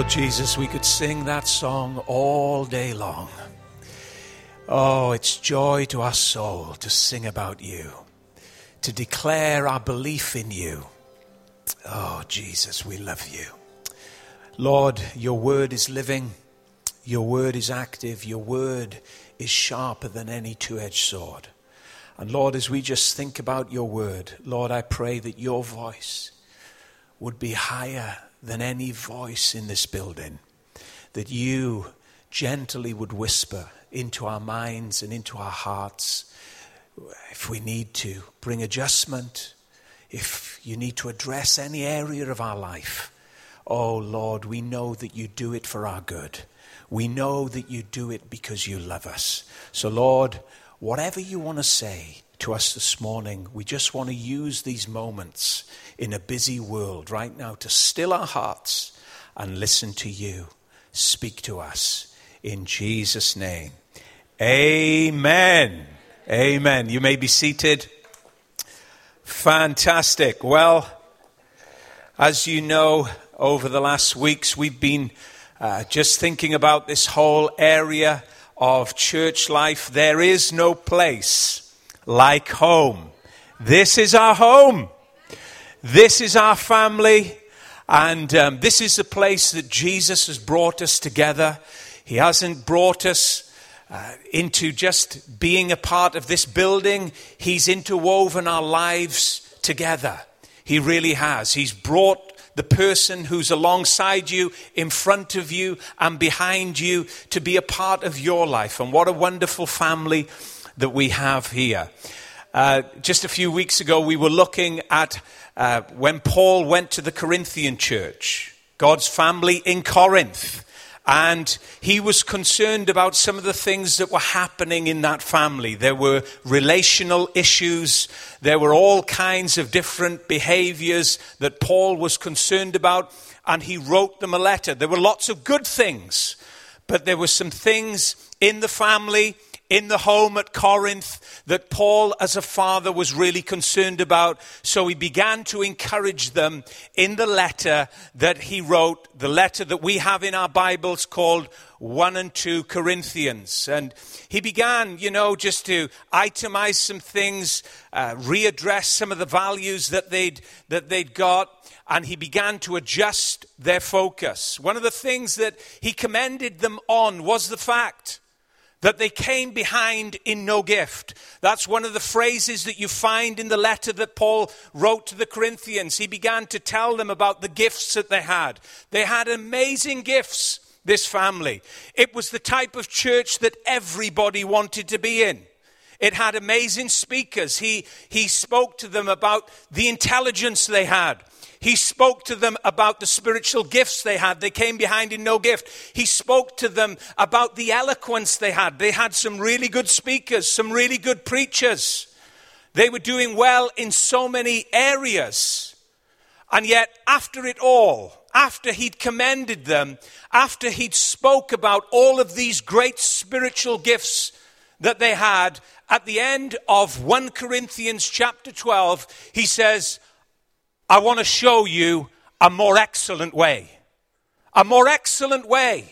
Lord Jesus, we could sing that song all day long. Oh, it's joy to our soul to sing about you, to declare our belief in you. Oh, Jesus, we love you. Lord, your word is living, your word is active, your word is sharper than any two edged sword. And Lord, as we just think about your word, Lord, I pray that your voice would be higher than any voice in this building, that you gently would whisper into our minds and into our hearts if we need to bring adjustment, if you need to address any area of our life. Oh Lord, we know that you do it for our good. We know that you do it because you love us. So, Lord, whatever you want to say to us this morning, we just want to use these moments in a busy world right now to still our hearts and listen to you. Speak to us in Jesus' name. Amen. Amen. You may be seated. Fantastic. Well, as you know, over the last weeks, we've been uh, just thinking about this whole area of church life. There is no place like home. This is our home. This is our family. And um, this is the place that Jesus has brought us together. He hasn't brought us uh, into just being a part of this building, He's interwoven our lives together. He really has. He's brought the person who's alongside you, in front of you, and behind you to be a part of your life. And what a wonderful family that we have here. Uh, just a few weeks ago, we were looking at uh, when Paul went to the Corinthian church, God's family in Corinth. And he was concerned about some of the things that were happening in that family. There were relational issues. There were all kinds of different behaviors that Paul was concerned about. And he wrote them a letter. There were lots of good things, but there were some things in the family in the home at Corinth that Paul, as a father, was really concerned about. So he began to encourage them in the letter that he wrote, the letter that we have in our Bibles called 1 and 2 Corinthians. And he began, you know, just to itemize some things, uh, readdress some of the values that they'd, that they'd got and he began to adjust their focus. One of the things that he commended them on was the fact that they came behind in no gift. That's one of the phrases that you find in the letter that Paul wrote to the Corinthians. He began to tell them about the gifts that they had. They had amazing gifts, this family. It was the type of church that everybody wanted to be in. It had amazing speakers. He, he spoke to them about the intelligence they had. He spoke to them about the spiritual gifts they had. They came behind in no gift. He spoke to them about the eloquence they had. They had some really good speakers, some really good preachers. They were doing well in so many areas. And yet, after it all, after he'd commended them, after he'd spoke about all of these great spiritual gifts that they had, at the end of 1 Corinthians chapter 12, he says, I want to show you a more excellent way. A more excellent way.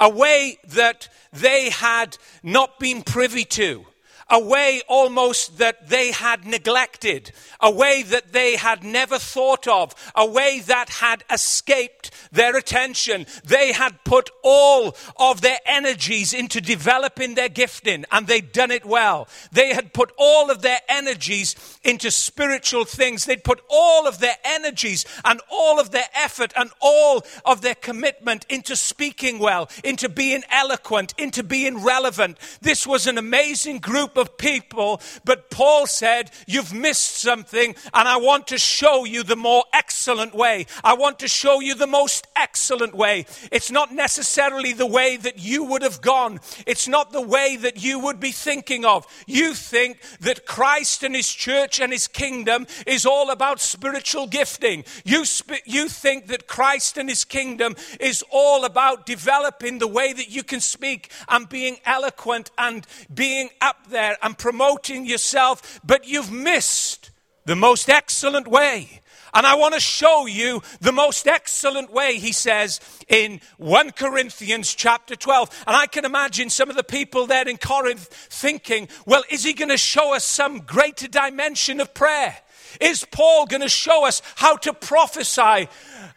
A way that they had not been privy to a way almost that they had neglected, a way that they had never thought of, a way that had escaped their attention. They had put all of their energies into developing their gifting, and they'd done it well. They had put all of their energies into spiritual things. They'd put all of their energies and all of their effort and all of their commitment into speaking well, into being eloquent, into being relevant. This was an amazing group of people, but Paul said, You've missed something, and I want to show you the more excellent way. I want to show you the most excellent way. It's not necessarily the way that you would have gone, it's not the way that you would be thinking of. You think that Christ and his church and his kingdom is all about spiritual gifting. You, sp- you think that Christ and his kingdom is all about developing the way that you can speak and being eloquent and being up there and promoting yourself, but you've missed the most excellent way. And I want to show you the most excellent way, he says in 1 Corinthians chapter 12. And I can imagine some of the people there in Corinth thinking, well, is he going to show us some greater dimension of prayer? Is Paul going to show us how to prophesy?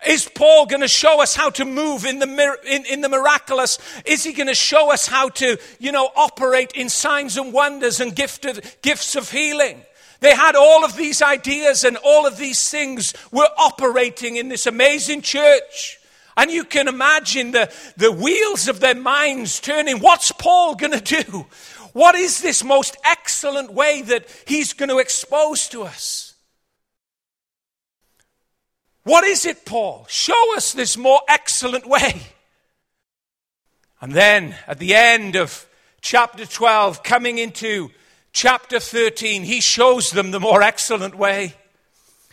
Is Paul going to show us how to move in the, in, in the miraculous? Is he going to show us how to, you know, operate in signs and wonders and gifted, gifts of healing? They had all of these ideas and all of these things were operating in this amazing church. And you can imagine the, the wheels of their minds turning. What's Paul going to do? What is this most excellent way that he's going to expose to us? What is it, Paul? Show us this more excellent way. And then at the end of chapter 12, coming into chapter 13, he shows them the more excellent way.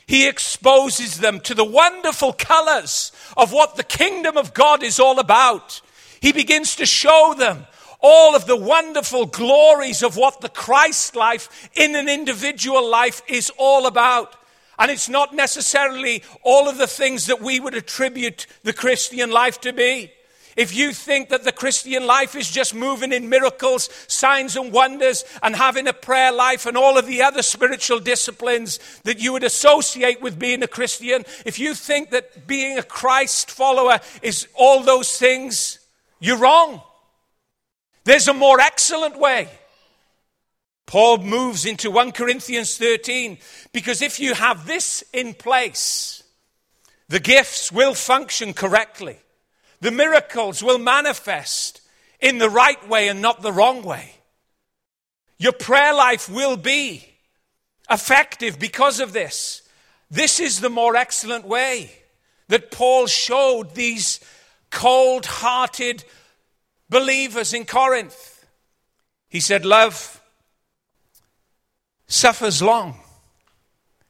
He exposes them to the wonderful colors of what the kingdom of God is all about. He begins to show them all of the wonderful glories of what the Christ life in an individual life is all about. And it's not necessarily all of the things that we would attribute the Christian life to be. If you think that the Christian life is just moving in miracles, signs, and wonders, and having a prayer life and all of the other spiritual disciplines that you would associate with being a Christian, if you think that being a Christ follower is all those things, you're wrong. There's a more excellent way. Paul moves into 1 Corinthians 13 because if you have this in place, the gifts will function correctly. The miracles will manifest in the right way and not the wrong way. Your prayer life will be effective because of this. This is the more excellent way that Paul showed these cold hearted believers in Corinth. He said, Love suffers long.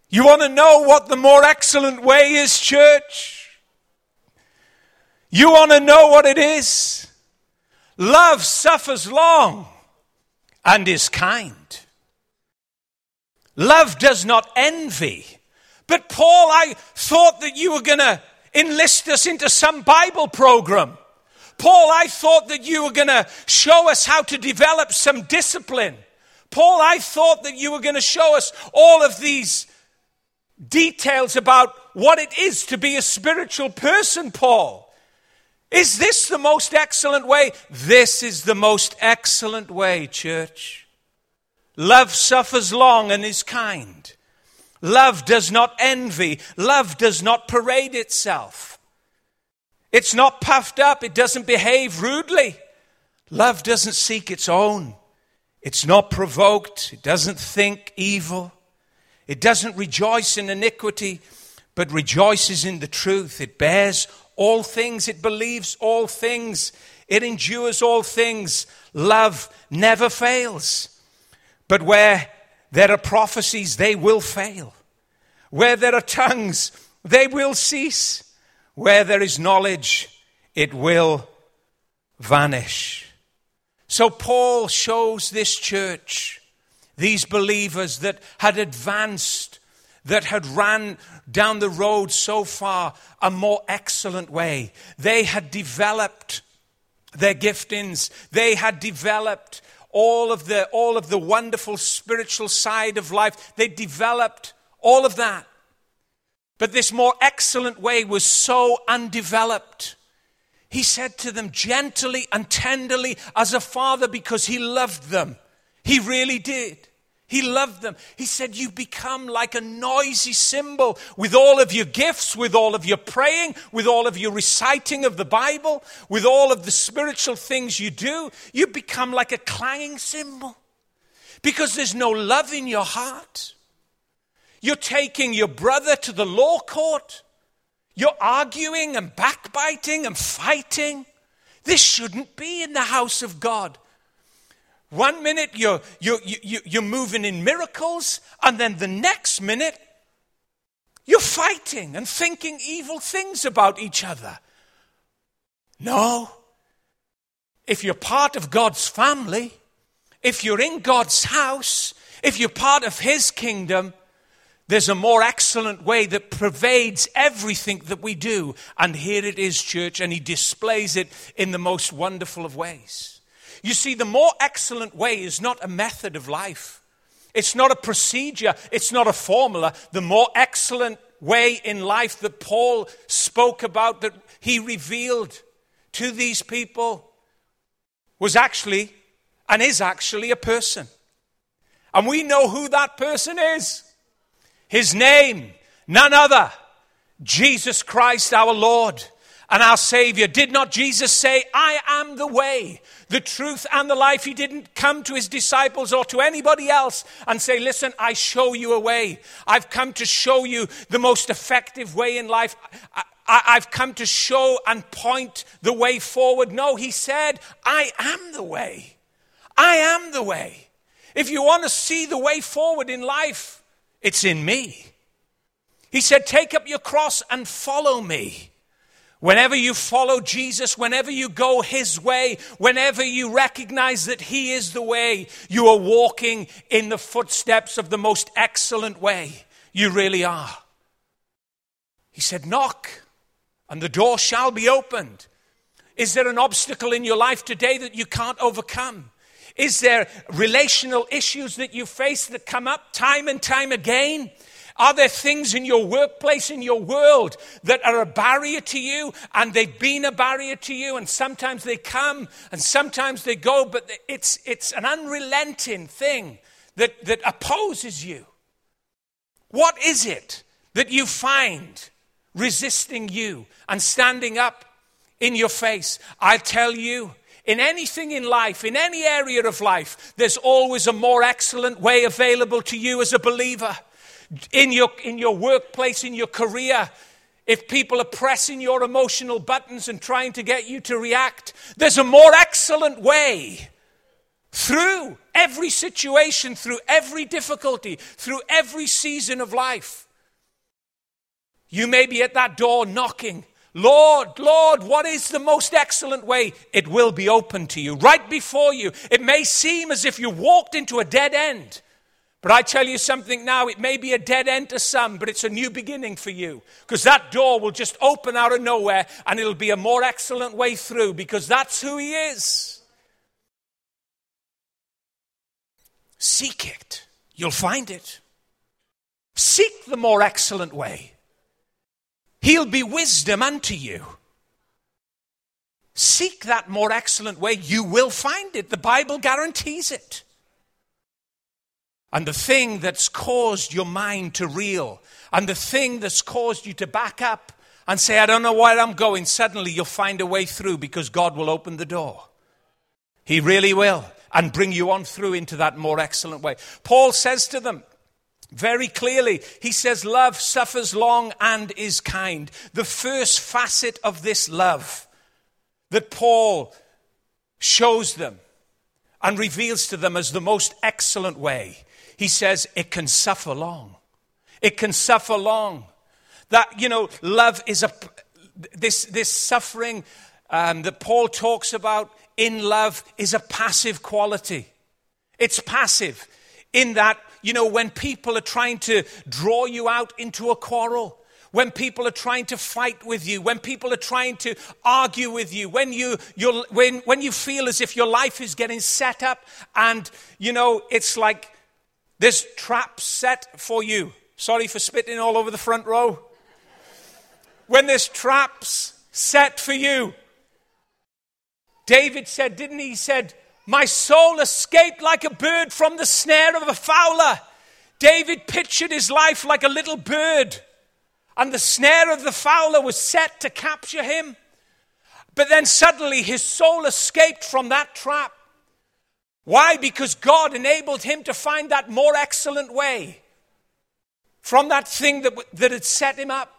You want to know what the more excellent way is, church? You want to know what it is? Love suffers long and is kind. Love does not envy. But, Paul, I thought that you were going to enlist us into some Bible program. Paul, I thought that you were going to show us how to develop some discipline. Paul, I thought that you were going to show us all of these details about what it is to be a spiritual person, Paul. Is this the most excellent way? This is the most excellent way, church. Love suffers long and is kind. Love does not envy. Love does not parade itself. It's not puffed up. It doesn't behave rudely. Love doesn't seek its own. It's not provoked. It doesn't think evil. It doesn't rejoice in iniquity, but rejoices in the truth. It bears all things, it believes all things, it endures all things. Love never fails. But where there are prophecies, they will fail. Where there are tongues, they will cease. Where there is knowledge, it will vanish. So Paul shows this church, these believers that had advanced that had ran down the road so far a more excellent way. They had developed their giftings. They had developed all of the, all of the wonderful spiritual side of life. They developed all of that. But this more excellent way was so undeveloped. He said to them gently and tenderly as a father because he loved them. He really did. He loved them. He said, You become like a noisy cymbal with all of your gifts, with all of your praying, with all of your reciting of the Bible, with all of the spiritual things you do. You become like a clanging cymbal because there's no love in your heart. You're taking your brother to the law court. You're arguing and backbiting and fighting. This shouldn't be in the house of God. One minute you're, you're, you're moving in miracles, and then the next minute you're fighting and thinking evil things about each other. No. If you're part of God's family, if you're in God's house, if you're part of His kingdom, There's a more excellent way that pervades everything that we do. And here it is, church, and he displays it in the most wonderful of ways. You see, the more excellent way is not a method of life, it's not a procedure, it's not a formula. The more excellent way in life that Paul spoke about, that he revealed to these people, was actually and is actually a person. And we know who that person is. His name, none other, Jesus Christ our Lord and our Savior. Did not Jesus say, I am the way, the truth, and the life? He didn't come to his disciples or to anybody else and say, Listen, I show you a way. I've come to show you the most effective way in life. I, have come to show and point the way forward. No, he said, I am the way. I am the way. If you want to see the way forward in life, it's in me. He said, Take up your cross and follow me. Whenever you follow Jesus, whenever you go his way, whenever you recognize that he is the way, you are walking in the footsteps of the most excellent way. You really are. He said, Knock, and the door shall be opened. Is there an obstacle in your life today that you can't overcome? Is there relational issues that you face that come up time and time again? Are there things in your workplace, in your world, that are a barrier to you and they've been a barrier to you and sometimes they come and sometimes they go, but it's, it's an unrelenting thing that, that opposes you? What is it that you find resisting you and standing up in your face? I tell you, in anything in life, in any area of life, there's always a more excellent way available to you as a believer. In your, in your workplace, in your career, if people are pressing your emotional buttons and trying to get you to react, there's a more excellent way through every situation, through every difficulty, through every season of life. You may be at that door knocking, Lord, Lord, what is the most excellent way? It will be open to you, right before you. It may seem as if you walked into a dead end. But I tell you something now, it may be a dead end to some, but it's a new beginning for you. Because that door will just open out of nowhere and it'll be a more excellent way through because that's who He is. Seek it, you'll find it. Seek the more excellent way. He'll be wisdom unto you. Seek that more excellent way. You will find it. The Bible guarantees it. And the thing that's caused your mind to reel, and the thing that's caused you to back up and say, I don't know where I'm going, suddenly you'll find a way through because God will open the door. He really will, and bring you on through into that more excellent way. Paul says to them, very clearly, he says, Love suffers long and is kind. The first facet of this love that Paul shows them and reveals to them as the most excellent way, he says, it can suffer long. It can suffer long. That, you know, love is a, this, this suffering um, that Paul talks about in love is a passive quality. It's passive in that you know, when people are trying to draw you out into a quarrel, when people are trying to fight with you, when people are trying to argue with you, when you, when, when you feel as if your life is getting set up and, you know, it's like this trap set for you. Sorry for spitting all over the front row. When there's traps set for you. David said, didn't he? He said, my soul escaped like a bird from the snare of a fowler. David pictured his life like a little bird, and the snare of the fowler was set to capture him. But then suddenly his soul escaped from that trap. Why? Because God enabled him to find that more excellent way from that thing that, that had set him up.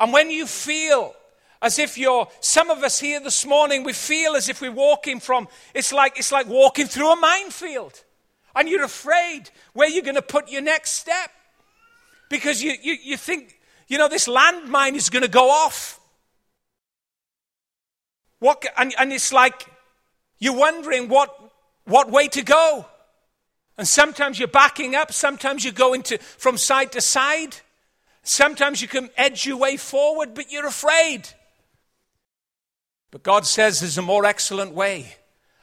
And when you feel as if you're some of us here this morning we feel as if we're walking from it's like it's like walking through a minefield and you're afraid where you're going to put your next step because you, you, you think you know this landmine is going to go off what and, and it's like you're wondering what what way to go And sometimes you're backing up, sometimes you're going to, from side to side. Sometimes you can edge your way forward, but you're afraid. But God says there's a more excellent way.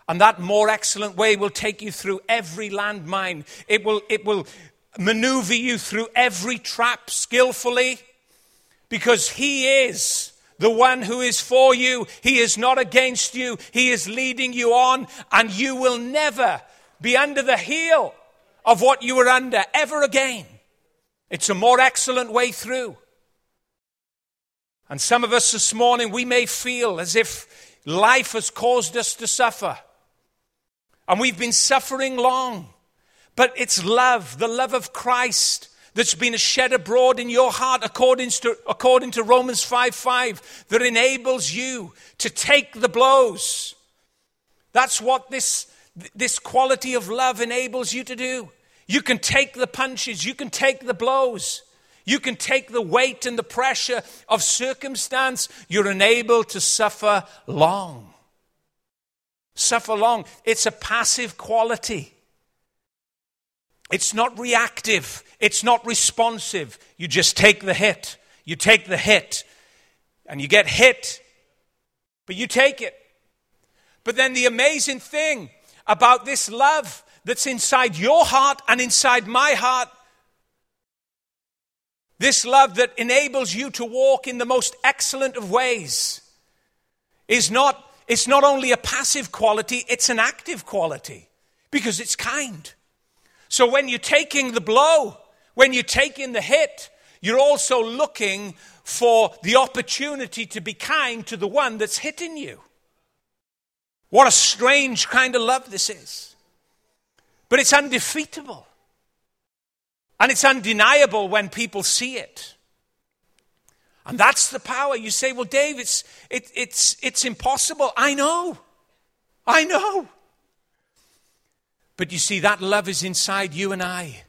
And that more excellent way will take you through every landmine. It will, it will maneuver you through every trap skillfully because He is the one who is for you. He is not against you. He is leading you on, and you will never be under the heel of what you were under ever again. It's a more excellent way through. And some of us this morning, we may feel as if life has caused us to suffer. And we've been suffering long. But it's love, the love of Christ that's been shed abroad in your heart according to, according to Romans 5 5 that enables you to take the blows. That's what this, this quality of love enables you to do. You can take the punches, you can take the blows, you can take the weight and the pressure of circumstance. You're enabled to suffer long. Suffer long. It's a passive quality. It's not reactive. It's not responsive. You just take the hit. You take the hit. And you get hit, but you take it. But then the amazing thing about this love that's inside your heart and inside my heart, this love that enables you to walk in the most excellent of ways, is not, it's not only a passive quality, it's an active quality because it's kind. So when you're taking the blow, when you're taking the hit, you're also looking for the opportunity to be kind to the one that's hitting you. What a strange kind of love this is. But it's undefeatable. And it's undeniable when people see it. And that's the power. You say, well, Dave, it's, it, it's, it's impossible. I know. I know. But you see, that love is inside you and I.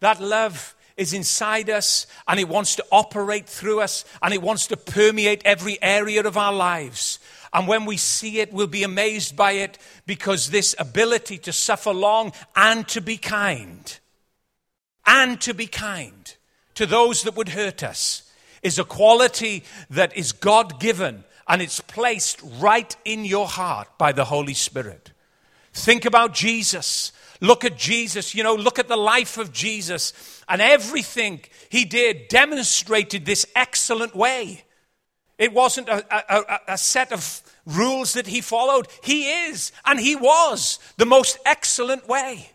That love is inside us and it wants to operate through us and it wants to permeate every area of our lives. And when we see it, we'll be amazed by it because this ability to suffer long and to be kind, and to be kind to those that would hurt us, is a quality that is God given and it's placed right in your heart by the Holy Spirit. Think about Jesus. Look at Jesus. You know, look at the life of Jesus. And everything he did demonstrated this excellent way. It wasn't a, a, a, set of rules that he followed. He is, and he was, the most excellent way.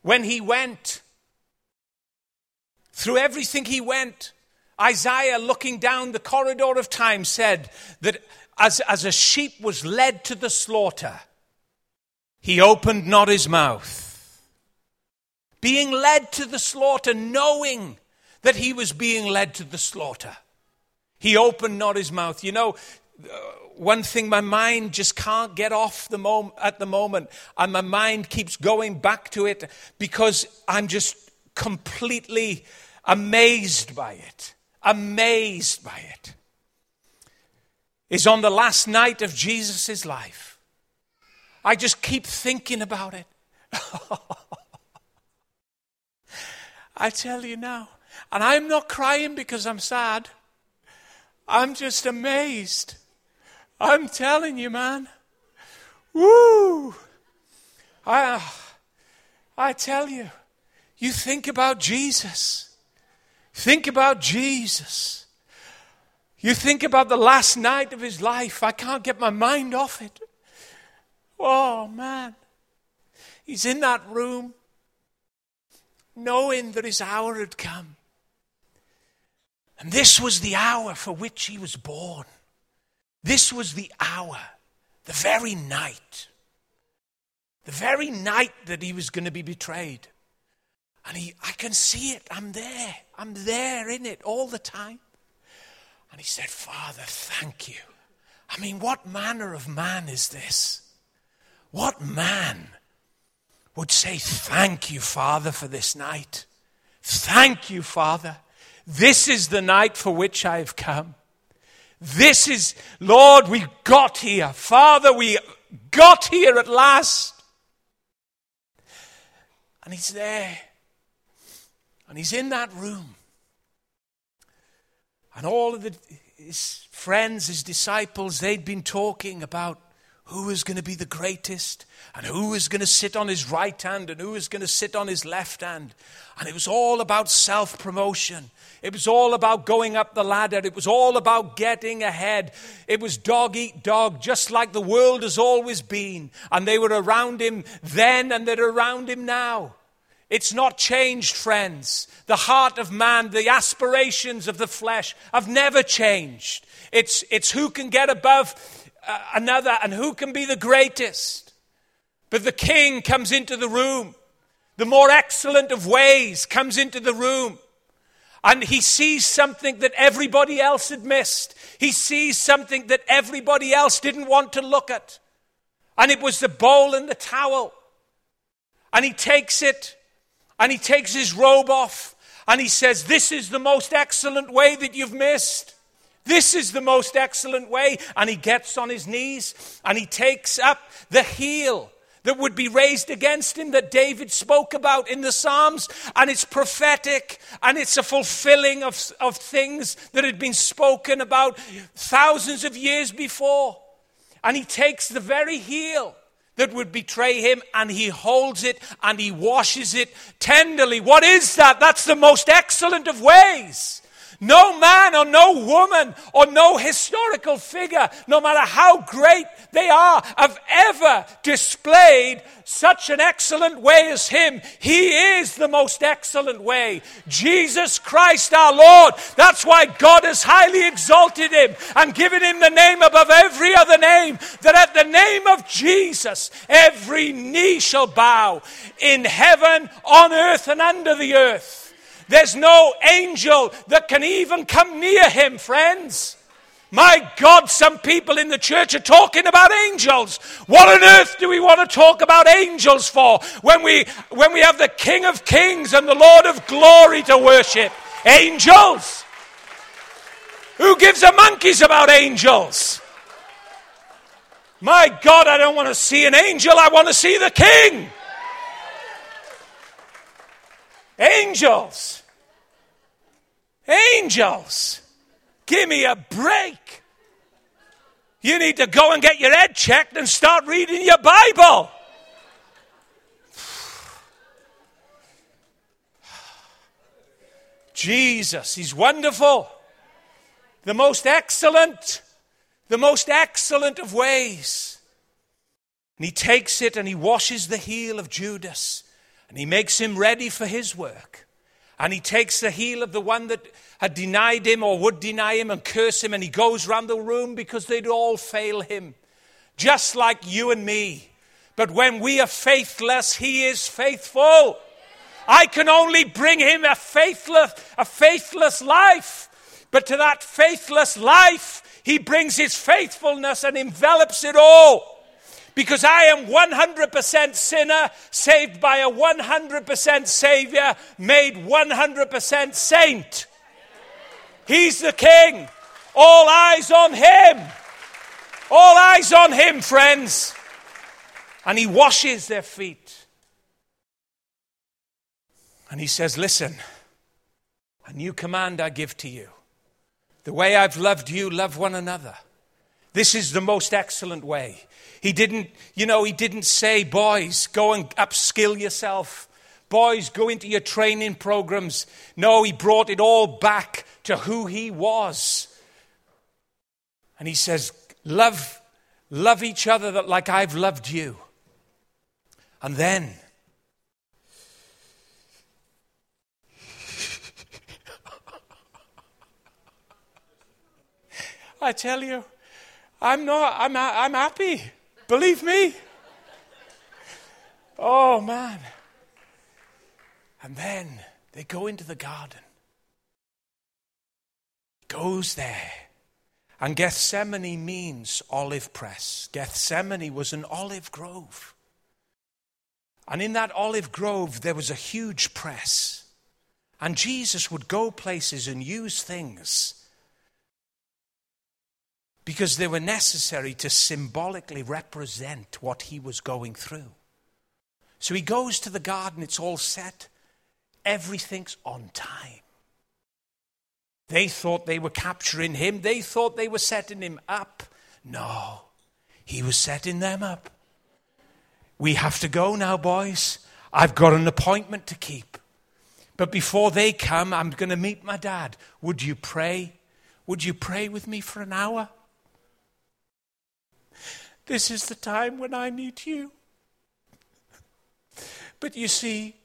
When he went, through everything he went, Isaiah, looking down the corridor of time, said that as, as a sheep was led to the slaughter, he opened not his mouth. Being led to the slaughter, knowing that he was being led to the slaughter. He opened not his mouth. You know, uh, one thing my mind just can't get off the mom- at the moment, and my mind keeps going back to it because I'm just completely amazed by it. Amazed by it. Is on the last night of Jesus' life I just keep thinking about it. I tell you now. And I'm not crying because I'm sad. I'm just amazed. I'm telling you, man. Woo! I, ah, I tell you, you think about Jesus. Think about Jesus. You think about the last night of his life. I can't get my mind off it. Oh, man. He's in that room knowing that his hour had come. And this was the hour for which he was born. This was the hour, the very night, the very night that he was going to be betrayed. And he, I can see it. I'm there. I'm there in it all the time. And he said, Father, thank you. I mean, what manner of man is this? What man would say, Thank you, Father, for this night? Thank you, Father. This is the night for which I have come. This is, Lord, we got here. Father, we got here at last. And he's there. And he's in that room. And all of the, his friends, his disciples, they'd been talking about who was going to be the greatest and who was going to sit on his right hand and who was going to sit on his left hand. And it was all about self promotion. It was all about going up the ladder. It was all about getting ahead. It was dog eat dog, just like the world has always been. And they were around him then and they're around him now. It's not changed, friends. The heart of man, the aspirations of the flesh have never changed. It's, it's who can get above uh, another and who can be the greatest. But the king comes into the room. The more excellent of ways comes into the room. And he sees something that everybody else had missed. He sees something that everybody else didn't want to look at. And it was the bowl and the towel. And he takes it and he takes his robe off and he says, This is the most excellent way that you've missed. This is the most excellent way. And he gets on his knees and he takes up the heel that would be raised against him that David spoke about in the Psalms. And it's prophetic and it's a fulfilling of, of things that had been spoken about thousands of years before. And he takes the very heel that would betray him and he holds it and he washes it tenderly. What is that? That's the most excellent of ways. No man or no woman or no historical figure, no matter how great they are, have ever displayed such an excellent way as him. He is the most excellent way. Jesus Christ our Lord. That's why God has highly exalted him and given him the name above every other name, that at the name of Jesus every knee shall bow in heaven, on earth, and under the earth. There's no angel that can even come near him, friends. My God, some people in the church are talking about angels. What on earth do we want to talk about angels for when we, when we have the King of Kings and the Lord of Glory to worship? Angels? Who gives a monkeys about angels? My God, I don't want to see an angel, I want to see the King. Angels. Angels, give me a break. You need to go and get your head checked and start reading your Bible. Jesus, He's wonderful. The most excellent, the most excellent of ways. And He takes it and He washes the heel of Judas and He makes him ready for His work. And he takes the heel of the one that had denied him or would deny him and curse him, and he goes round the room because they'd all fail him, just like you and me. But when we are faithless, he is faithful. I can only bring him a faithless, a faithless life. But to that faithless life, he brings his faithfulness and envelops it all because I am 100% sinner, saved by a 100% Savior, made 100% saint. He's the King. All eyes on Him. All eyes on Him, friends. And He washes their feet. And He says, Listen, a new command I give to you. The way I've loved you, love one another. This is the most excellent way. He didn't, you know, he didn't say, boys, go and upskill yourself. Boys, go into your training programs. No, he brought it all back to who he was. And he says, love, love each other like I've loved you. And then, I tell you, I'm not, I'm, I'm happy. Believe me. Oh, man. And then they go into the garden. Goes there. And Gethsemane means olive press. Gethsemane was an olive grove. And in that olive grove, there was a huge press. And Jesus would go places and use things because they were necessary to symbolically represent what he was going through. So he goes to the garden, it's all set, everything's on time. They thought they were capturing him, they thought they were setting him up. No, he was setting them up. We have to go now, boys. I've got an appointment to keep. But before they come, I'm going to meet my dad. Would you pray? Would you pray with me for an hour? This is the time when I need you. But you see,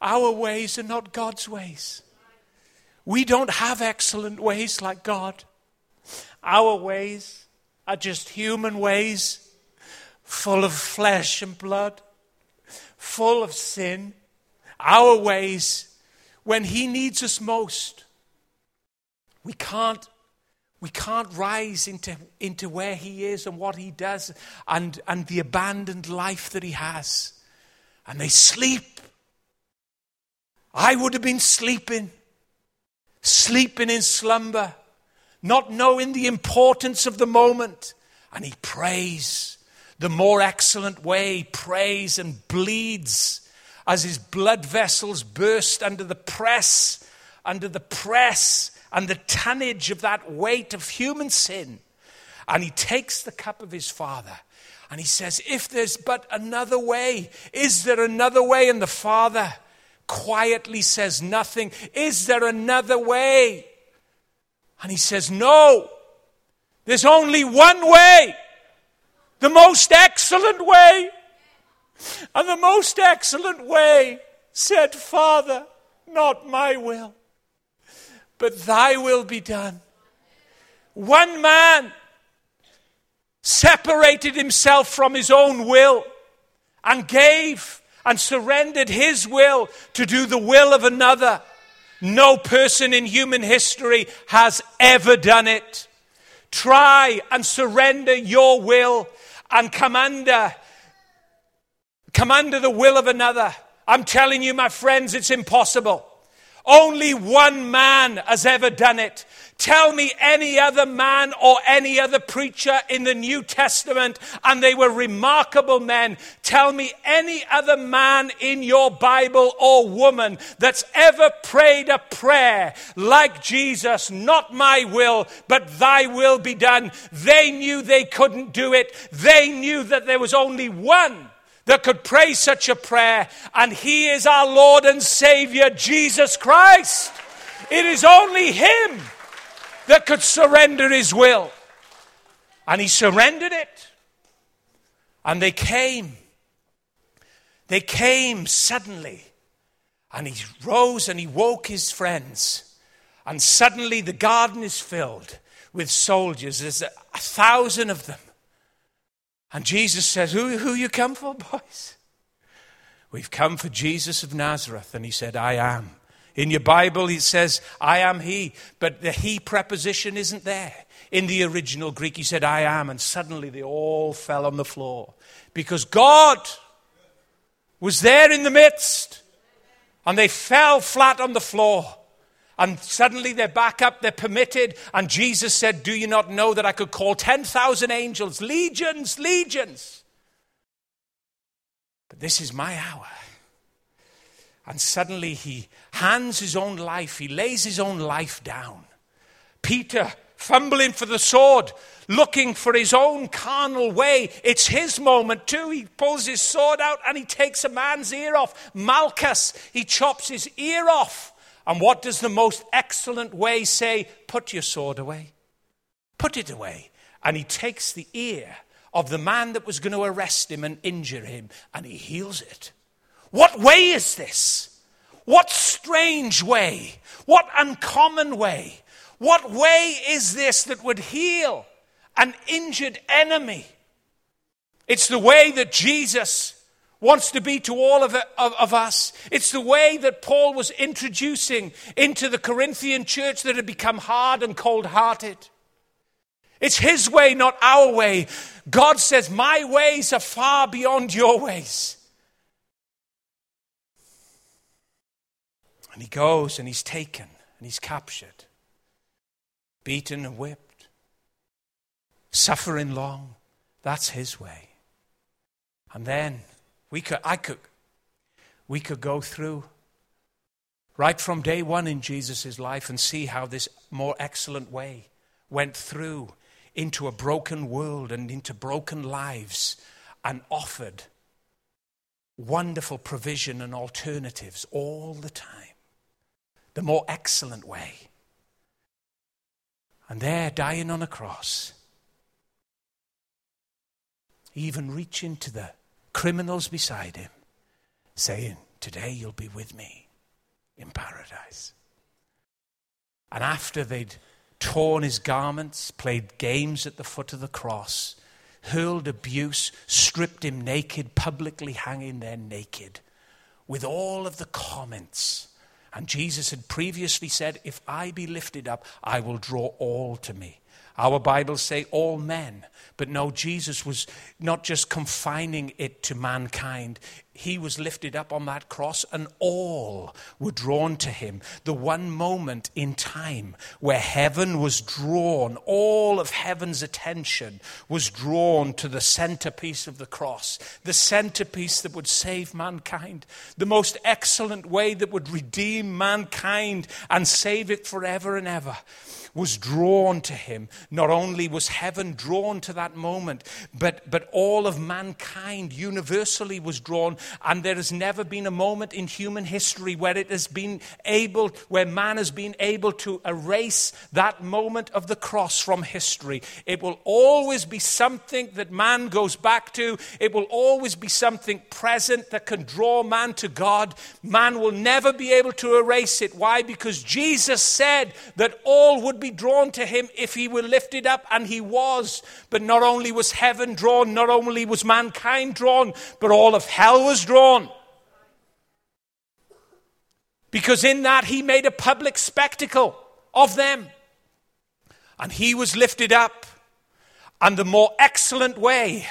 our ways are not God's ways. We don't have excellent ways like God. Our ways are just human ways, full of flesh and blood, full of sin. Our ways, when He needs us most, we can't we can't rise into, into where he is and what he does and, and the abandoned life that he has. And they sleep. I would have been sleeping, sleeping in slumber, not knowing the importance of the moment. And he prays the more excellent way, prays and bleeds as his blood vessels burst under the press, under the press and the tonnage of that weight of human sin. And he takes the cup of his father and he says, If there's but another way, is there another way? And the father quietly says nothing. Is there another way? And he says, No, there's only one way, the most excellent way. And the most excellent way said, Father, not my will, but thy will be done. One man separated himself from his own will and gave and surrendered his will to do the will of another. No person in human history has ever done it. Try and surrender your will and come under the will of another. I'm telling you, my friends, it's impossible. Only one man has ever done it. Tell me any other man or any other preacher in the New Testament, and they were remarkable men. Tell me any other man in your Bible or woman that's ever prayed a prayer like Jesus, not my will, but thy will be done. They knew they couldn't do it. They knew that there was only one that could pray such a prayer, and He is our Lord and Savior, Jesus Christ. It is only Him that could surrender His will. And He surrendered it. And they came. They came suddenly. And He rose and He woke His friends. And suddenly the garden is filled with soldiers. There's a, a thousand of them. And Jesus says, Who, who you come for, boys? We've come for Jesus of Nazareth. And he said, I am. In your Bible, he says, I am he. But the he preposition isn't there. In the original Greek, he said, I am. And suddenly they all fell on the floor because God was there in the midst. And they fell flat on the floor. And suddenly they're back up, they're permitted. And Jesus said, Do you not know that I could call 10,000 angels, legions, legions? But this is my hour. And suddenly he hands his own life, he lays his own life down. Peter, fumbling for the sword, looking for his own carnal way. It's his moment too. He pulls his sword out and he takes a man's ear off. Malchus, he chops his ear off. And what does the most excellent way say? Put your sword away. Put it away. And he takes the ear of the man that was going to arrest him and injure him and he heals it. What way is this? What strange way? What uncommon way? What way is this that would heal an injured enemy? It's the way that Jesus wants to be to all of, of, of, us. It's the way that Paul was introducing into the Corinthian church that had become hard and cold hearted. It's his way, not our way. God says, My ways are far beyond your ways. And he goes and he's taken and he's captured, beaten and whipped, suffering long. That's his way. And then We could, I could, we could go through right from day one in Jesus' life and see how this more excellent way went through into a broken world and into broken lives and offered wonderful provision and alternatives all the time. The more excellent way. And there, dying on a cross, even reaching to the criminals beside him, saying, Today you'll be with me in paradise. And after they'd torn his garments, played games at the foot of the cross, hurled abuse, stripped him naked, publicly hanging there naked, with all of the comments. And Jesus had previously said, If I be lifted up, I will draw all to me. Our Bibles say all men. But no, Jesus was not just confining it to mankind. He was lifted up on that cross, and all were drawn to him. The one moment in time where heaven was drawn, all of heaven's attention was drawn to the centerpiece of the cross, the centerpiece that would save mankind, the most excellent way that would redeem mankind and save it forever and ever was drawn to him. Not only was heaven drawn to that moment, but, but all of mankind universally was drawn. And there has never been a moment in human history where it has been able, where man has been able to erase that moment of the cross from history. It will always be something that man goes back to. It will always be something present that can draw man to God. Man will never be able to erase it. Why? Because Jesus said that all would be drawn to him if he were lifted up, and he was. But not only was heaven drawn, not only was mankind drawn, but all of hell was drawn. Because in that he made a public spectacle of them. And he was lifted up. And the more excellent way,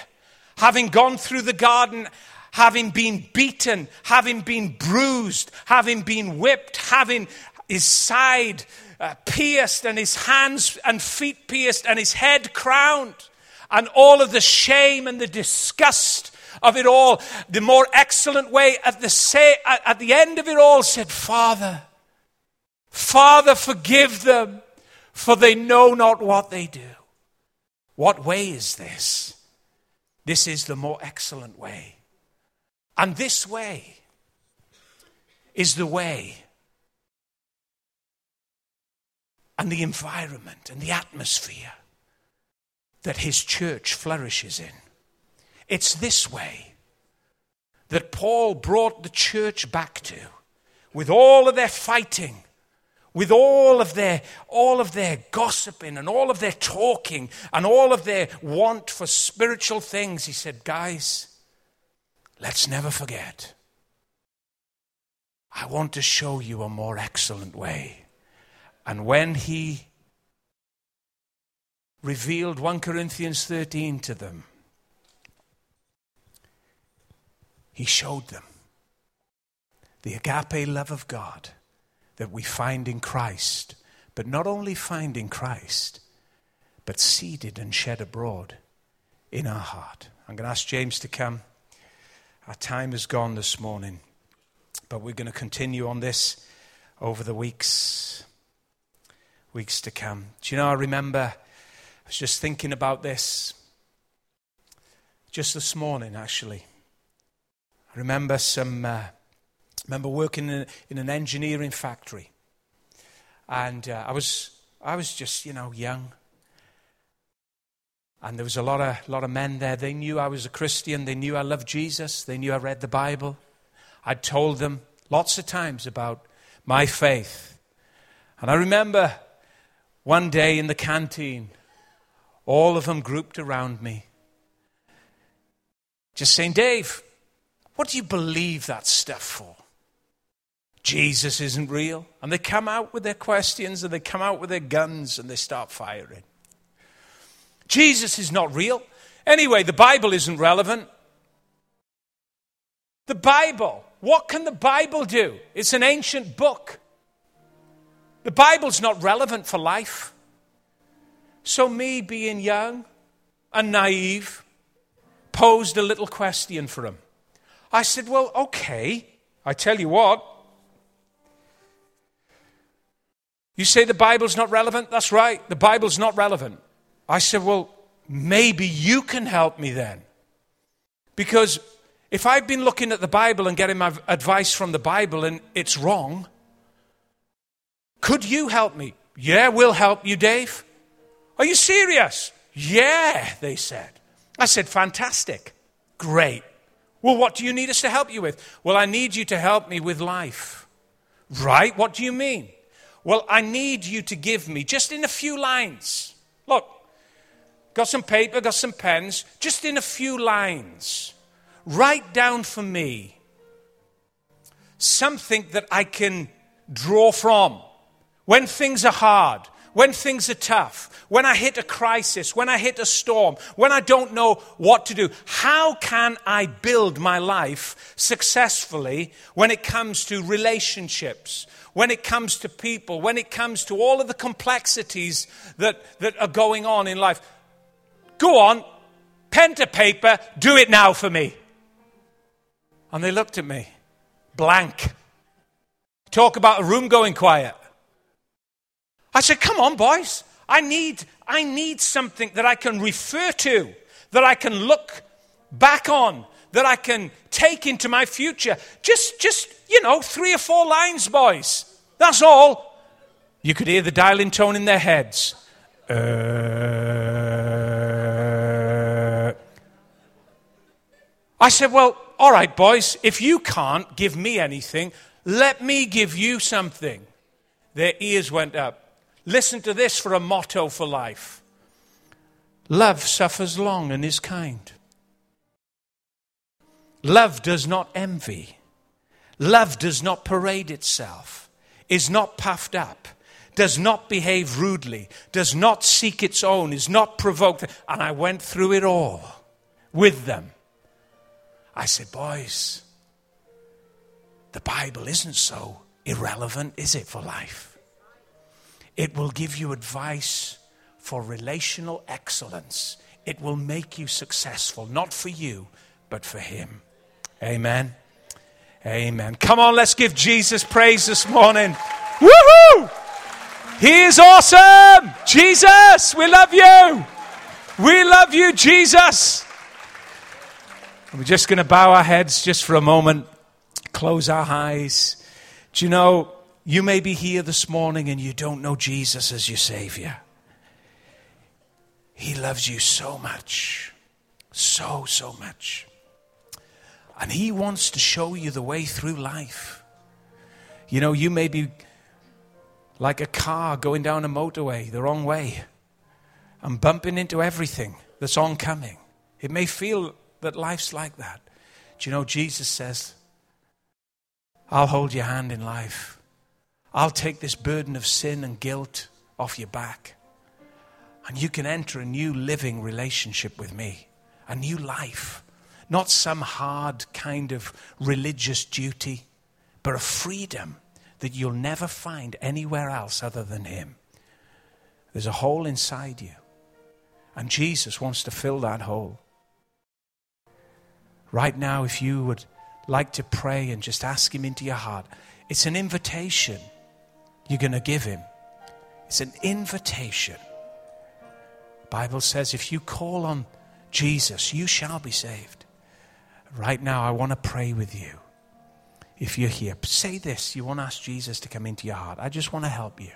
having gone through the garden, having been beaten, having been bruised, having been whipped, having his side uh, pierced and his hands and feet pierced and his head crowned and all of the shame and the disgust of it all, the more excellent way at the, say, at the end of it all said, Father, Father, forgive them, for they know not what they do. What way is this? This is the more excellent way. And this way is the way and the environment and the atmosphere that his church flourishes in. It's this way that Paul brought the church back to with all of their fighting with all of their all of their gossiping and all of their talking and all of their want for spiritual things he said guys let's never forget i want to show you a more excellent way and when he revealed 1 Corinthians 13 to them, he showed them the agape love of God that we find in Christ, but not only find in Christ, but seeded and shed abroad in our heart. I'm going to ask James to come. Our time is gone this morning, but we're going to continue on this over the weeks weeks to come. Do you know, I remember, I was just thinking about this just this morning, actually. I remember some, uh, remember working in, in, an engineering factory. And uh, I, was, I was just, you know, young. And there was a lot of, lot of men there. They knew I was a Christian. They knew I loved Jesus. They knew I read the Bible. I'd told them lots of times about my faith. And I remember one day in the canteen, all of them grouped around me, just saying, Dave, what do you believe that stuff for? Jesus isn't real. And they come out with their questions and they come out with their guns and they start firing. Jesus is not real. Anyway, the Bible isn't relevant. The Bible, what can the Bible do? It's an ancient book. The Bible's not relevant for life. So, me being young and naive, posed a little question for him. I said, Well, okay. I tell you what. You say the Bible's not relevant? That's right. The Bible's not relevant. I said, Well, maybe you can help me then. Because if I've been looking at the Bible and getting my advice from the Bible and it's wrong, could you help me? Yeah, we'll help you, Dave. Are you serious? Yeah, they said. I said, fantastic. Great. Well, what do you need us to help you with? Well, I need you to help me with life. Right? What do you mean? Well, I need you to give me, just in a few lines. Look, got some paper, got some pens, just in a few lines. Write down for me something that I can draw from when things are hard, when things are tough, when I hit a crisis, when I hit a storm, when I don't know what to do, how can I build my life successfully when it comes to relationships, when it comes to people, when it comes to all of the complexities that, that are going on in life? Go on, pen to paper, do it now for me. And they looked at me, blank. Talk about a room going quiet. I said, Come on, boys. I need, I need something that I can refer to, that I can look back on, that I can take into my future. Just, just, you know, three or four lines, boys. That's all. You could hear the dialing tone in their heads. Uh... I said, Well, all right, boys, if you can't give me anything, let me give you something. Their ears went up. Listen to this for a motto for life Love suffers long and is kind. Love does not envy. Love does not parade itself, is not puffed up, does not behave rudely, does not seek its own, is not provoked. And I went through it all with them. I said, Boys, the Bible isn't so irrelevant, is it, for life? It will give you advice for relational excellence. It will make you successful, not for you, but for Him. Amen. Amen. Come on, let's give Jesus praise this morning. Woohoo! He is awesome! Jesus, we love you! We love you, Jesus! We're just going to bow our heads just for a moment, close our eyes. Do you know, you may be here this morning and you don't know Jesus as your Savior. He loves you so much. So, so much. And He wants to show you the way through life. You know, you may be like a car going down a motorway the wrong way and bumping into everything that's oncoming. It may feel that life's like that. Do you know, Jesus says, I'll hold your hand in life. I'll take this burden of sin and guilt off your back. And you can enter a new living relationship with me, a new life. Not some hard kind of religious duty, but a freedom that you'll never find anywhere else other than Him. There's a hole inside you, and Jesus wants to fill that hole. Right now, if you would like to pray and just ask Him into your heart, it's an invitation you're going to give him. It's an invitation. Bible says if you call on Jesus, you shall be saved. Right now, I want to pray with you. If you're here, say this. You want to ask Jesus to come into your heart. I just want to help you.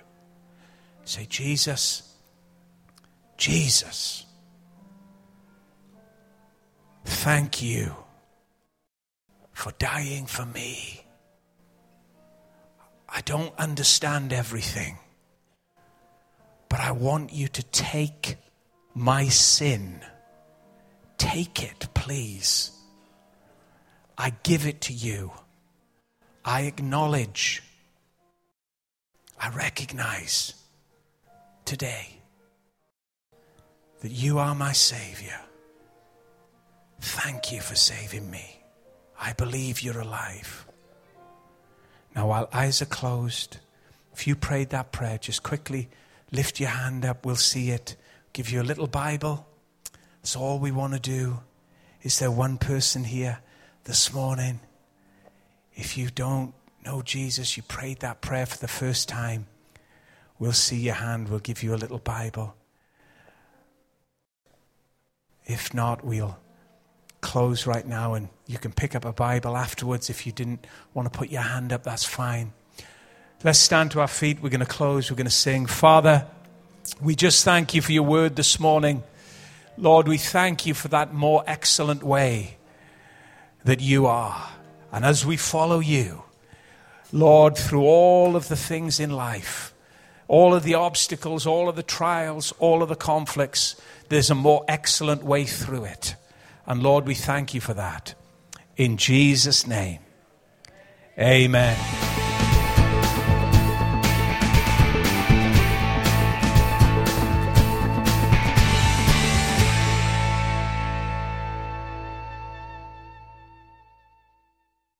Say, Jesus, Jesus, thank you for dying for me. I don't understand everything, but I want you to take my sin. Take it, please. I give it to you. I acknowledge, I recognize today that you are my Savior. Thank you for saving me. I believe you're alive. Now, while eyes are closed, if you prayed that prayer, just quickly lift your hand up. We'll see it. Give you a little Bible. That's all we want to do. Is there one person here this morning, if you don't know Jesus, you prayed that prayer for the first time, we'll see your hand. We'll give you a little Bible. If not, we'll close right now and you can pick up a Bible afterwards. If you didn't want to put your hand up, that's fine. Let's stand to our feet. We're going to close. We're going to sing. Father, we just thank you for your word this morning. Lord, we thank you for that more excellent way that you are. And as we follow you, Lord, through all of the things in life, all of the obstacles, all of the trials, all of the conflicts, there's a more excellent way through it. And Lord, we thank you for that. In Jesus' name, amen.